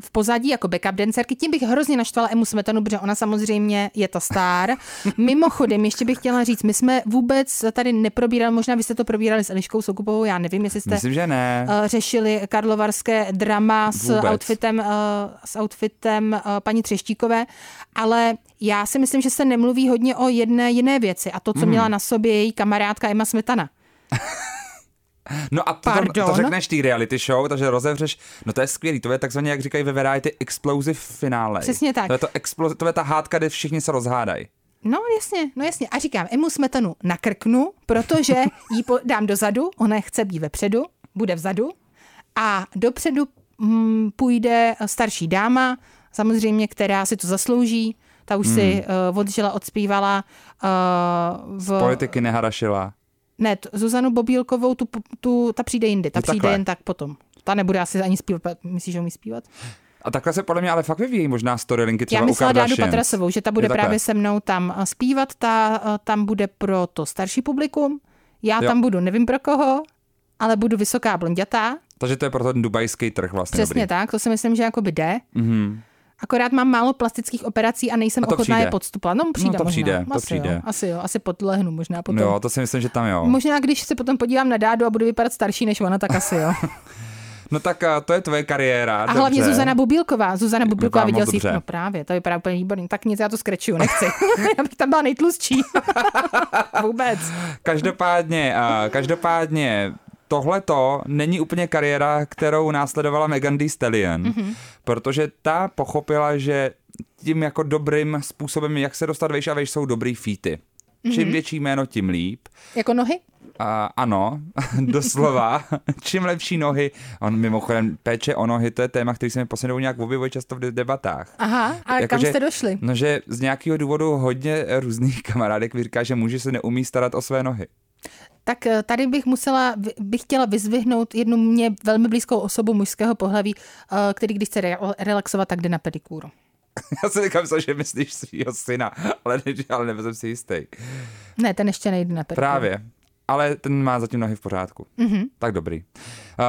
[SPEAKER 5] v pozadí, jako backup dancerky, tím bych hrozně naštvala Emu Smetanu, protože ona samozřejmě je ta star. <laughs> Mimochodem, ještě bych chtěla říct, my jsme vůbec tady neprobírali, možná byste to probírali s Eliškou Soukupovou, já nevím, jestli jste
[SPEAKER 4] Myslím, že ne.
[SPEAKER 5] uh, řešili karlovarské drama s
[SPEAKER 4] Vůbec.
[SPEAKER 5] outfitem, uh, s outfitem uh, paní Třeštíkové, ale já si myslím, že se nemluví hodně o jedné jiné věci a to, co
[SPEAKER 4] Hmm.
[SPEAKER 5] měla na sobě její kamarádka Emma Smetana. <laughs>
[SPEAKER 4] No a to,
[SPEAKER 5] Pardon?
[SPEAKER 4] to řekneš té reality show, takže rozevřeš, no to je skvělý, to je takzvaně, jak říkají ve variety, explosive finále.
[SPEAKER 5] Přesně tak.
[SPEAKER 4] To je, to, explo, to je ta hádka, kde všichni se rozhádají.
[SPEAKER 5] No jasně, no jasně. A říkám, Emu Smetanu nakrknu, protože jí po, dám dozadu, ona chce být vepředu, bude vzadu a dopředu mm, půjde starší dáma, samozřejmě, která si to zaslouží, ta už hmm. si uh, odžila, odspívala uh, v...
[SPEAKER 4] Politiky neharašila.
[SPEAKER 5] Ne, t- Zuzanu Bobílkovou, tu, tu, ta přijde jindy, ta
[SPEAKER 4] Jo,
[SPEAKER 5] přijde
[SPEAKER 4] takhle.
[SPEAKER 5] jen tak potom. Ta nebude asi ani zpívat, myslíš, že umí zpívat?
[SPEAKER 4] A takhle se podle mě ale fakt vyvíjí možná storylinky třeba
[SPEAKER 5] Já myslela Dádu. Patrasovou, že ta bude
[SPEAKER 4] Je
[SPEAKER 5] právě se mnou tam eh, zpívat, ta eh, tam bude pro to starší publikum, já
[SPEAKER 4] Jo.
[SPEAKER 5] tam budu nevím pro koho, ale budu vysoká blondětá,
[SPEAKER 4] Takže to je pro ten dubajský trh vlastně
[SPEAKER 5] přesně
[SPEAKER 4] dobrý.
[SPEAKER 5] tak, to si myslím, že jakoby jde.
[SPEAKER 4] Mhm.
[SPEAKER 5] Akorát mám málo plastických operací a nejsem
[SPEAKER 4] A
[SPEAKER 5] ochotná
[SPEAKER 4] přijde.
[SPEAKER 5] je podstupovat. No přijde
[SPEAKER 4] No, to
[SPEAKER 5] možná.
[SPEAKER 4] přijde, to
[SPEAKER 5] asi
[SPEAKER 4] přijde.
[SPEAKER 5] Jo, asi jo, asi podlehnu možná potom.
[SPEAKER 4] Jo, to si myslím, že tam jo.
[SPEAKER 5] Možná když se potom podívám na Dádu a budu vypadat starší než ona, tak <laughs> asi jo.
[SPEAKER 4] No tak a to je tvoje kariéra,
[SPEAKER 5] A hlavně
[SPEAKER 4] dobře.
[SPEAKER 5] Zuzana Bubílková. Zuzana Bubílková viděl si, no právě, to vypadá úplně výborně. Tak nic, já to skrečuju, nechci. <laughs> já bych tam byla nejtlustší. <laughs> Vůbec.
[SPEAKER 4] Každopádně, a každopádně tohleto není úplně kariéra, kterou následovala Megan Thee Stallion,
[SPEAKER 5] Mhm.
[SPEAKER 4] mm-hmm. protože ta pochopila, že tím jako dobrým způsobem, jak se dostat vejš a vejš, jsou dobrý featy.
[SPEAKER 5] Mhm.
[SPEAKER 4] Čím větší jméno, tím líp.
[SPEAKER 5] Jako nohy?
[SPEAKER 4] A, ano, <laughs> doslova. Čím lepší nohy. On mimochodem péče o nohy, to je téma, který se mi poslednou nějak objevuje často v debatách.
[SPEAKER 5] Aha, a
[SPEAKER 4] Jako,
[SPEAKER 5] kam
[SPEAKER 4] že-
[SPEAKER 5] jste došli?
[SPEAKER 4] No, že z nějakého důvodu hodně různých <laughs> kamarádek říká, že muži se neumí starat o své nohy.
[SPEAKER 5] Tak eh, tady bych musela, bych chtěla vyzvihnout jednu mě velmi blízkou osobu mužského pohlaví, eh, který když chce re- relaxovat, tak jde na pedikúru. <laughs>
[SPEAKER 4] Já si říkám, že myslíš svého syna, ale, ne, ale nebyl si jistý.
[SPEAKER 5] Ne, ten ještě nejde na pedikúru.
[SPEAKER 4] Právě. Ale ten má zatím nohy v pořádku. Mm-hmm. Tak dobrý. Uh,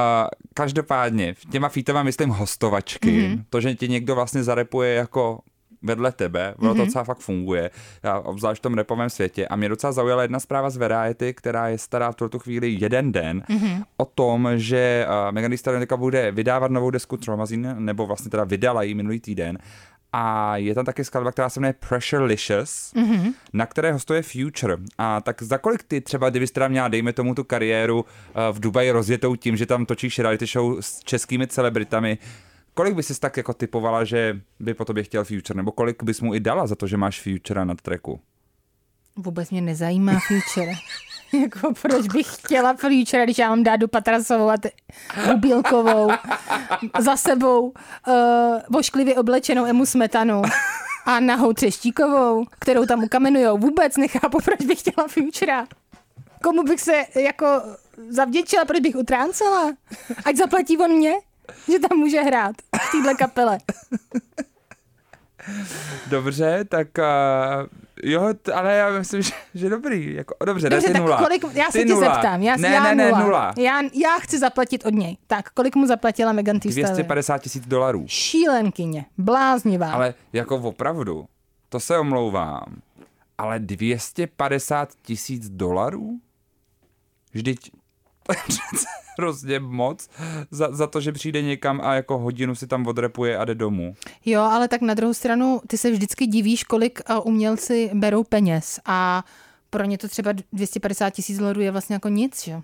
[SPEAKER 4] každopádně, těma fítama myslím hostovačky. Mm-hmm. To, že ti někdo vlastně zarepuje jako vedle tebe, ono mm-hmm. to docela fakt funguje, a obzvlášť v tom repovém světě. A mě docela zaujala jedna zpráva z Variety, která je stará v tuto chvíli jeden den, mm-hmm. o tom, že uh, Megan Thee Stallion bude vydávat novou desku Tromazine, nebo vlastně teda vydala ji minulý týden a je tam taky skladba, která se jmenuje Pressurelicious, mm-hmm. na které hostuje Future. A tak za kolik ty třeba, kdybyste teda měla, dejme tomu tu kariéru uh, v Dubaji rozjetou tím, že tam točíš reality show s českými celebritami, kolik by si tak jako typovala, že by po tobě chtěl Future, nebo kolik bys mu i dala za to, že máš Future na tracku?
[SPEAKER 5] Vůbec mě nezajímá Future. <laughs> jako proč bych chtěla Future, když já mám dát do Patrasovou a Bubílkovou za sebou uh, vošklivě oblečenou Emu Smetanu a nahou Třeštíkovou, kterou tam ukamenujou. Vůbec nechápu, proč bych chtěla Futura. Komu bych se jako zavděčila, proč bych utráncela? Ať zaplatí on mě, že tam může hrát v téhle kapele.
[SPEAKER 4] Dobře, tak uh, jo, ale já myslím, že, že dobrý. Jako, dobře, dobře
[SPEAKER 5] tak
[SPEAKER 4] nula.
[SPEAKER 5] Kolik, já se
[SPEAKER 4] ty
[SPEAKER 5] tě
[SPEAKER 4] nula.
[SPEAKER 5] zeptám. Já,
[SPEAKER 4] ne,
[SPEAKER 5] já
[SPEAKER 4] ne, ne,
[SPEAKER 5] nula.
[SPEAKER 4] nula.
[SPEAKER 5] Já, já chci zaplatit od něj. Tak, kolik mu zaplatila Megan Thee Stallion?
[SPEAKER 4] 250 tisíc dolarů.
[SPEAKER 5] Šílenkyně, bláznivá.
[SPEAKER 4] Ale jako opravdu, to se omlouvám, ale 250 tisíc dolarů? Vždyť <laughs> hrozně moc za, za to, že přijde někam a jako hodinu si tam odrepuje a jde domů.
[SPEAKER 5] Jo, ale tak na druhou stranu ty se vždycky divíš, kolik uh, umělci berou peněz a pro ně to třeba 250 tisíc dolarů je vlastně jako nic, že?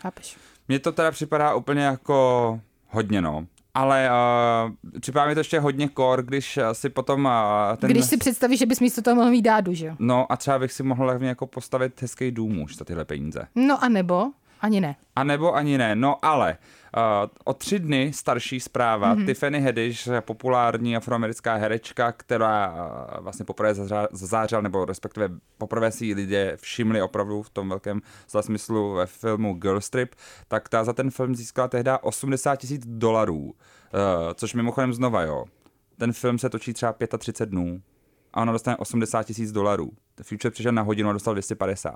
[SPEAKER 5] Chápeš?
[SPEAKER 4] Mně to teda připadá úplně jako hodně, no. Ale uh, připadá mi to ještě hodně kor, když si potom uh, ten...
[SPEAKER 5] Když si představíš, že bys místo toho mohl mít dádu, že jo?
[SPEAKER 4] No a třeba bych si mohl hlavně jako postavit hezký dům už za tyhle peníze.
[SPEAKER 5] No a nebo ani ne.
[SPEAKER 4] A nebo ani ne, no ale uh, o tři dny starší zpráva, mm-hmm. Tiffany Haddish, populární afroamerická herečka, která uh, vlastně poprvé zazářila, nebo respektive poprvé si ji lidé všimli opravdu v tom velkém smyslu ve filmu Girl Strip, tak ta za ten film získala tehdy 80 tisíc dolarů, uh, což mimochodem znova, jo. Ten film se točí třeba 35 dnů a ona dostane 80 tisíc dolarů. Future přišel na hodinu a dostal 250.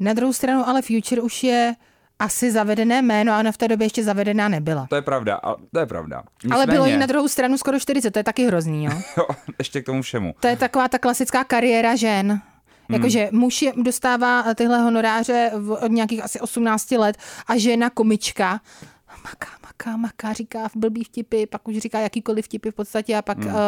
[SPEAKER 5] Na druhou stranu ale Future už je asi zavedené jméno a ona v té době ještě zavedená nebyla.
[SPEAKER 4] To je pravda, to je pravda.
[SPEAKER 5] Nicméně... Ale bylo jí na druhou stranu skoro 40, to je taky hrozný, jo? <laughs>
[SPEAKER 4] jo, ještě k tomu všemu.
[SPEAKER 5] To je taková ta klasická kariéra žen. Hmm. Jakože muž je, dostává tyhle honoráře od nějakých asi 18 let a žena komička maká, maká, maká, říká v blbý vtipy, pak už říká jakýkoliv vtipy v podstatě a pak hmm. uh,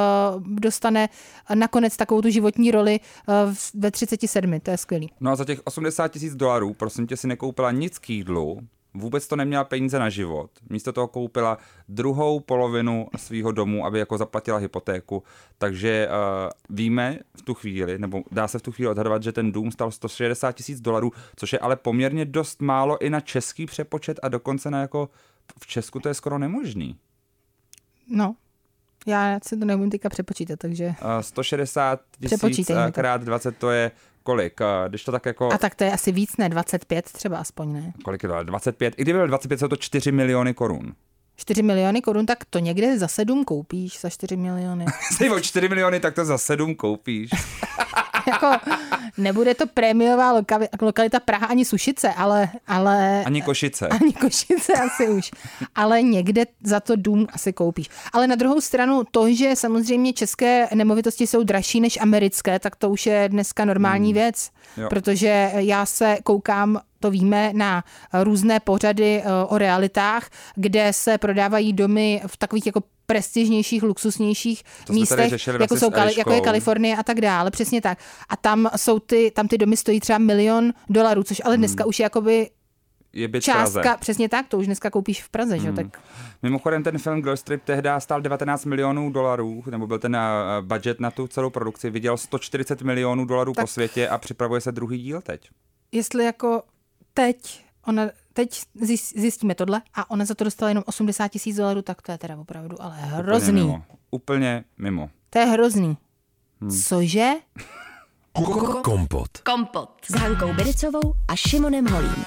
[SPEAKER 5] dostane nakonec takovou tu životní roli uh, ve 37. To je skvělý.
[SPEAKER 4] No a za těch 80 tisíc dolarů, prosím tě, si nekoupila nic k jídlu, vůbec to neměla peníze na život. Místo toho koupila druhou polovinu svého domu, aby jako zaplatila hypotéku. Takže uh, víme v tu chvíli, nebo dá se v tu chvíli odhadovat, že ten dům stal 160 tisíc dolarů, což je ale poměrně dost málo i na český přepočet a dokonce na jako v Česku to je skoro nemožný.
[SPEAKER 5] No, já si to neumím teďka přepočítat, takže...
[SPEAKER 4] Uh, 160 tisíc krát 20 to je kolik? Když to tak jako...
[SPEAKER 5] A tak to je asi víc, ne? 25 třeba aspoň, ne?
[SPEAKER 4] Kolik je to? 25? I kdyby byl 25, jsou to 4 miliony korun.
[SPEAKER 5] 4 miliony korun, tak to někde za 7 koupíš, za 4 miliony.
[SPEAKER 4] Jsi o 4 miliony, tak to za 7 koupíš. <laughs>
[SPEAKER 5] jako, nebude to prémiová lokalita Praha ani Sušice, ale, ale...
[SPEAKER 4] Ani Košice.
[SPEAKER 5] Ani Košice asi už. Ale někde za to dům asi koupíš. Ale na druhou stranu to, že samozřejmě české nemovitosti jsou dražší než americké, tak to už je dneska normální hmm. věc. Jo. Protože já se koukám to víme, na různé pořady eh, o realitách, kde se prodávají domy v takových jako prestižnějších, luxusnějších to místech, jako, jsou, jako je Kalifornie a tak dále, přesně tak. A tam jsou ty, tam ty domy stojí třeba milion dolarů, což ale dneska hmm. už je jakoby
[SPEAKER 4] je byt
[SPEAKER 5] částka,
[SPEAKER 4] Praze.
[SPEAKER 5] přesně tak, to už dneska koupíš v Praze, hmm. že? Tak...
[SPEAKER 4] Mimochodem ten film Girl Strip tehdy stál 19 milionů dolarů, nebo byl ten uh, budget na tu celou produkci, viděl 140 milionů dolarů tak... po světě a připravuje se druhý díl teď.
[SPEAKER 5] Jestli jako teď ona teď zjistíme tohle a ona za to dostala jenom 80 tisíc dolarů, tak to je teda opravdu ale hrozný.
[SPEAKER 4] Úplně mimo. Úplně mimo.
[SPEAKER 5] To je hrozný. Hmm. Cože?
[SPEAKER 1] Kompot.
[SPEAKER 3] Kompot. S Hankou Bericovou a Šimonem Holím.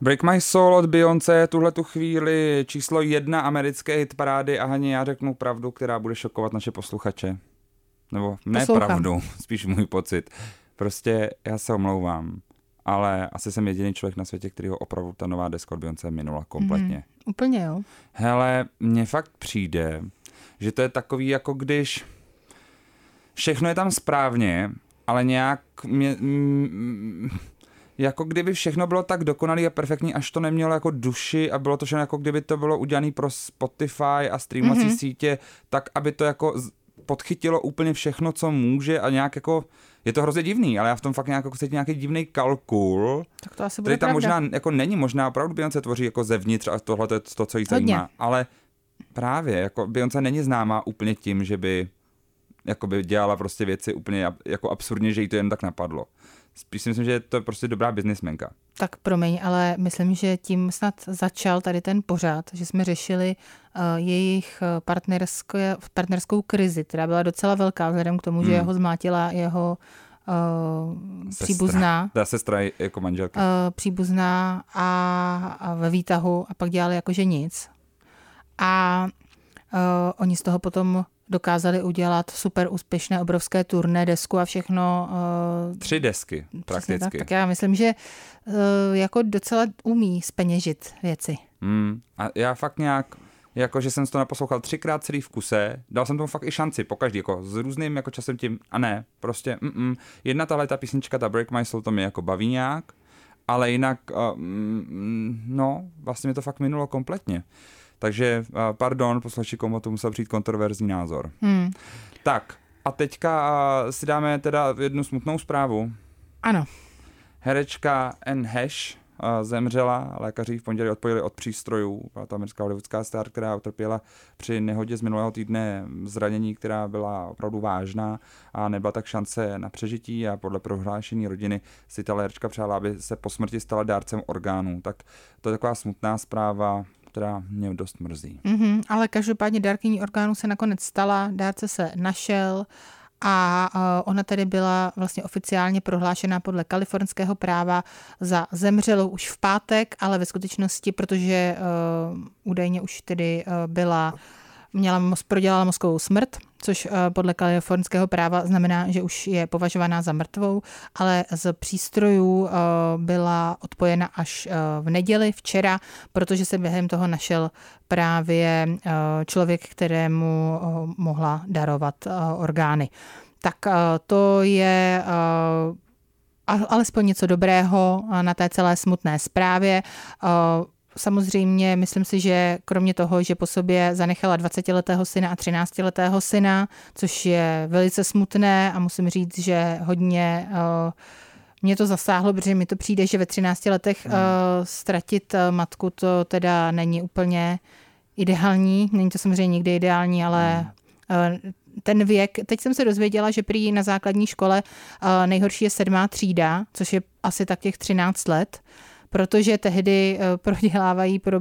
[SPEAKER 4] Break My Soul od Beyoncé tuhle tu chvíli číslo jedna americké hitparády a Haně, já řeknu pravdu, která bude šokovat naše posluchače. Nebo ne Poslouchám. pravdu, <laughs> spíš můj pocit. Prostě já se omlouvám ale asi jsem jediný člověk na světě, který ho opravdu ta nová deska od Beyoncé minula kompletně. Mm,
[SPEAKER 5] úplně jo.
[SPEAKER 4] Hele, mně fakt přijde, že to je takový, jako když všechno je tam správně, ale nějak mě, mm, jako kdyby všechno bylo tak dokonalé a perfektní, až to nemělo jako duši a bylo to všechno jako kdyby to bylo udělané pro Spotify a streamovací mm-hmm. sítě, tak aby to jako podchytilo úplně všechno, co může a nějak jako, je to hrozně divný, ale já v tom fakt nějak jako cítím nějaký divný kalkul,
[SPEAKER 5] tak to asi bude
[SPEAKER 4] tam možná jako není možná, opravdu Beyoncé tvoří jako zevnitř a tohle to je to, co jí
[SPEAKER 5] Hodně.
[SPEAKER 4] zajímá, ale právě, jako Beyoncé není známá úplně tím, že by jakoby dělala prostě věci úplně jako absurdně, že jí to jen tak napadlo. Spíš si myslím, že je to prostě dobrá biznismenka.
[SPEAKER 5] Tak promiň, ale myslím, že tím snad začal tady ten pořád, že jsme řešili uh, jejich eh, partnerské, partnerskou krizi, která byla docela velká vzhledem k tomu, že
[SPEAKER 4] Hmm.
[SPEAKER 5] jeho zmátila jeho uh, příbuzná.
[SPEAKER 4] Ta sestra je jako manželka.
[SPEAKER 5] uh, příbuzná a, a ve výtahu a pak dělali jakože nic. A uh, oni z toho potom dokázali udělat super úspěšné obrovské turné, desku a všechno. Uh,
[SPEAKER 4] Tři desky prakticky.
[SPEAKER 5] tak, tak já myslím, že uh, jako docela umí speněžit věci.
[SPEAKER 4] Hmm. A já fakt nějak, jako že jsem to naposlouchal třikrát celý v kuse, dal jsem tomu fakt i šanci, po každý, jako s různým jako časem tím, a ne, prostě, mm, jedna tahle ta písnička, ta Break My Soul, to mě jako baví nějak, ale jinak, uh, mm, no, vlastně mi to fakt minulo kompletně. Takže, pardon, posluchači, komu to musel přijít kontroverzní názor.
[SPEAKER 5] Hmm.
[SPEAKER 4] Tak, a teďka si dáme teda jednu smutnou zprávu.
[SPEAKER 5] Ano,
[SPEAKER 4] Herečka N. Hash zemřela, lékaři v pondělí odpojili od přístrojů. Byla to americká hollywoodská star, která utrpěla při nehodě z minulého týdne zranění, která byla opravdu vážná a nebyla tak šance na přežití a podle prohlášení rodiny si ta herečka přála, aby se po smrti stala dárcem orgánů. Tak to je taková smutná zpráva, která mě dost mrzí.
[SPEAKER 5] mm-hmm, ale každopádně dárkyní orgánů se nakonec stala, dárce se našel a uh, ona tedy byla vlastně oficiálně prohlášena podle kalifornského práva za zemřelou už v pátek, ale ve skutečnosti, protože uh, údajně už tedy uh, byla měla mos, prodělala mozkovou smrt, což uh, podle kalifornského práva znamená, že už je považovaná za mrtvou, ale z přístrojů uh, byla odpojena až uh, v neděli, včera, protože se během toho našel právě člověk, kterému mohla darovat orgány. Tak to je alespoň něco dobrého na té celé smutné zprávě. Samozřejmě myslím si, že kromě toho, že po sobě zanechala 20-letého syna a 13-letého syna, což je velice smutné a musím říct, že hodně uh, mě to zasáhlo, protože mi to přijde, že ve 13 letech uh, ztratit uh, matku to teda není úplně ideální. Není to samozřejmě nikdy ideální, ale uh, ten věk, teď jsem se dozvěděla, že prý na základní škole nejhorší je sedmá třída, což je asi tak těch 13 let protože tehdy eh, prodělávají, pro,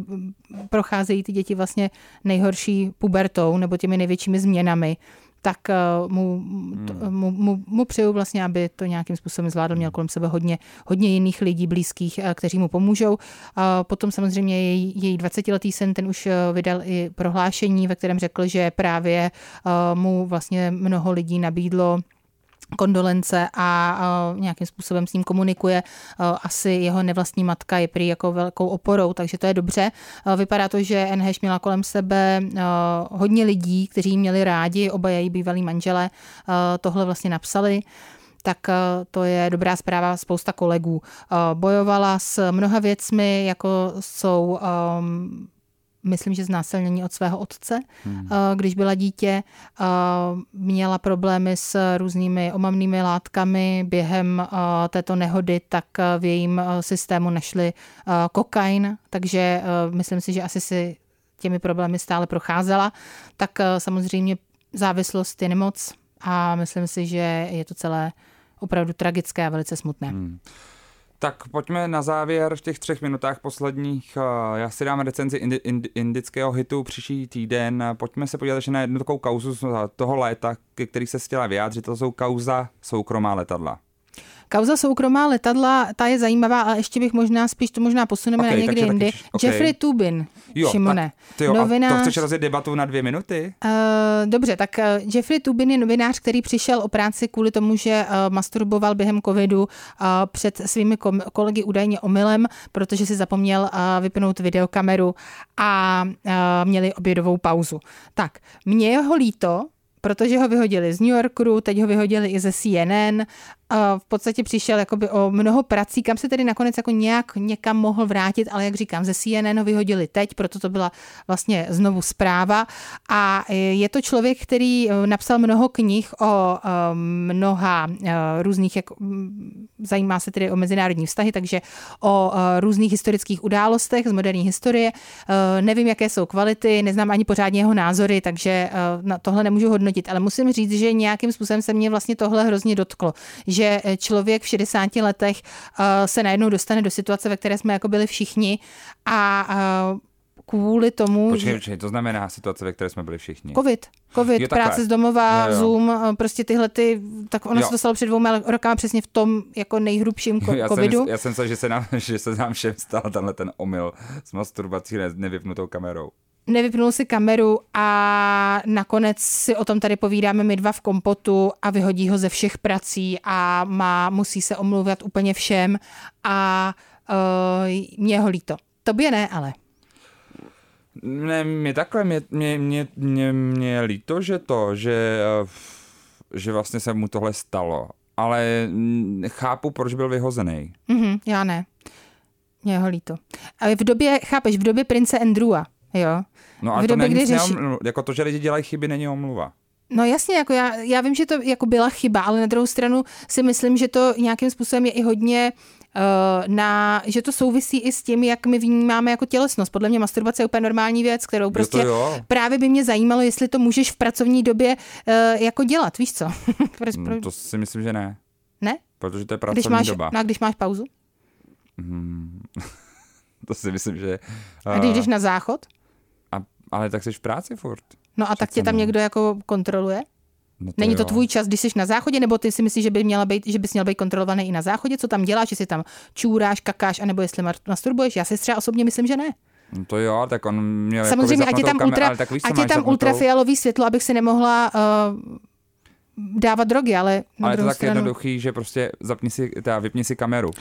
[SPEAKER 5] procházejí ty děti vlastně nejhorší pubertou nebo těmi největšími změnami, tak eh, mu, to, mu, mu, mu přeju vlastně, aby to nějakým způsobem zvládl, měl kolem sebe hodně, hodně jiných lidí blízkých, eh, kteří mu pomůžou. A potom samozřejmě její, její 20-letý syn, ten už vydal i prohlášení, ve kterém řekl, že právě mu vlastně mnoho lidí nabídlo kondolence a nějakým způsobem s ním komunikuje. Asi jeho nevlastní matka je prý jako velkou oporou, takže to je dobře. Vypadá to, že NHS měla kolem sebe hodně lidí, kteří měli rádi, oba její bývalí manželé tohle vlastně napsali tak to je dobrá zpráva spousta kolegů. Bojovala s mnoha věcmi, jako jsou myslím, že znásilnění od svého otce, hmm. když byla dítě. Měla problémy s různými omamnými látkami. Během této nehody tak v jejím systému našli kokain, takže myslím si, že asi si těmi problémy stále procházela. Tak samozřejmě závislost je nemoc a myslím si, že je to celé opravdu tragické a velice smutné. Hmm.
[SPEAKER 4] Tak pojďme na závěr v těch třech minutách posledních. Já si dám recenzi indi, indi, indického hitu příští týden. Pojďme se podívat ještě na jednu takovou kauzu toho léta, který se chtěla vyjádřit. To jsou kauza soukromá letadla.
[SPEAKER 5] Kauza soukromá letadla, ta je zajímavá, ale ještě bych možná spíš to možná posuneme okay, na někdy jindy. Taky, okay. Jeffrey Tubin,
[SPEAKER 4] jo,
[SPEAKER 5] Šimone.
[SPEAKER 4] Tak, jo, novinář, to chceš rozjet debatu na dvě minuty?
[SPEAKER 5] Uh, dobře, tak uh, Jeffrey Tubin je novinář, který přišel o práci kvůli tomu, že uh, masturboval během covidu uh, před svými kom- kolegy údajně omylem, protože si zapomněl uh, vypnout videokameru a uh, měli obědovou pauzu. Tak, mě jeho líto, protože ho vyhodili z New Yorku, teď ho vyhodili i ze CNN. V podstatě přišel jakoby o mnoho prací, kam se tedy nakonec jako nějak někam mohl vrátit, ale jak říkám, ze CNN ho vyhodili teď, proto to byla vlastně znovu zpráva. A je to člověk, který eh, napsal mnoho knih o eh, mnoha eh, různých, jak, mm, zajímá se tedy o mezinárodní vztahy, takže o různých historických událostech z moderní historie. Nevím, jaké jsou kvality, neznám ani pořádně jeho názory, takže na tohle nemůžu hodnotit, ale musím říct, že nějakým způsobem se mě vlastně tohle hrozně dotklo, že člověk v 60 letech se najednou dostane do situace, ve které jsme jako byli všichni a kvůli tomu...
[SPEAKER 4] Počkej, že... počkej, to znamená situace, ve které jsme byli všichni.
[SPEAKER 5] Covid. Covid, jo, práce z domova, jo, jo. Zoom, prostě tyhle ty, tak ono jo. se to stalo před dvouma rokama přesně v tom jako nejhrubším ko-
[SPEAKER 4] já
[SPEAKER 5] covidu.
[SPEAKER 4] Jsem, já jsem se, že se nám, <laughs> že se nám všem stal tenhle ten omyl s masturbací ne, nevypnutou kamerou
[SPEAKER 5] nevypnul si kameru a nakonec si o tom tady povídáme my dva v kompotu a vyhodí ho ze všech prací a má, musí se omluvat úplně všem a uh, mě ho líto. Tobě ne, ale.
[SPEAKER 4] Ne, mě takhle, mě, mě, mě, mě, mě líto, že to, že, eh, že vlastně se mu tohle stalo, ale chápu, proč byl vyhozený.
[SPEAKER 5] Mm-hmm, já ne. Mě ho líto. A v době, chápeš, v době prince Andrewa, jo,
[SPEAKER 4] No a v to době, není řeši... jako to, že lidi dělají chyby, není omluva.
[SPEAKER 5] No jasně, jako já, já vím, že to jako byla chyba, ale na druhou stranu si myslím, že to nějakým způsobem je i hodně uh, na, že to souvisí i s tím, jak my vnímáme jako tělesnost. Podle mě masturbace je úplně normální věc, kterou prostě právě by mě zajímalo, jestli to můžeš v pracovní době uh, jako dělat, víš co? <laughs>
[SPEAKER 4] no, to si myslím, že ne.
[SPEAKER 5] Ne?
[SPEAKER 4] Protože to je pracovní
[SPEAKER 5] když máš,
[SPEAKER 4] doba.
[SPEAKER 5] No a když máš pauzu?
[SPEAKER 4] Hmm. <laughs> to si myslím, že...
[SPEAKER 5] Uh... A když jdeš na záchod?
[SPEAKER 4] Ale tak jsi v práci furt.
[SPEAKER 5] No a tak tě tam někdo jako kontroluje? No to Není to jo. tvůj čas, když jsi na záchodě, nebo ty si myslíš, že, by měla být, že bys měl být kontrolovaný i na záchodě? Co tam děláš, jestli tam čůráš, kakáš, anebo jestli masturbuješ? Já si třeba osobně myslím, že ne.
[SPEAKER 4] No to jo, tak on měl jako
[SPEAKER 5] Samozřejmě, ať je tam, kamer, ultra, tak víš, ať je tam ultrafialový světlo, abych si nemohla uh, dávat drogy, ale
[SPEAKER 4] Ale je to tak stranu... jednoduchý, že prostě zapni si, teda vypni si kameru.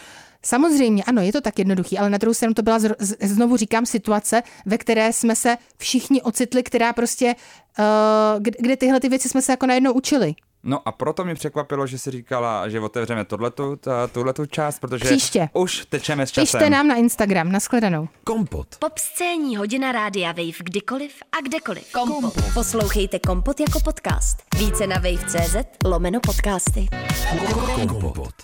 [SPEAKER 5] Samozřejmě, ano, je to tak jednoduchý, ale na druhou stranu to byla, znovu říkám, situace, ve které jsme se všichni ocitli, která prostě, uh, kde tyhle ty věci jsme se jako najednou učili.
[SPEAKER 4] No a proto mi překvapilo, že si říkala, že otevřeme tohletu, tuhletu část, protože
[SPEAKER 5] Příště.
[SPEAKER 4] už tečeme s časem.
[SPEAKER 5] Pište nám na Instagram, nashledanou.
[SPEAKER 1] Kompot.
[SPEAKER 2] Pop scéní hodina rádia Wave kdykoliv a kdekoliv.
[SPEAKER 3] Kompot. Kompot. Poslouchejte Kompot jako podcast. Více na wave.cz lomeno podcasty.
[SPEAKER 1] Kompot.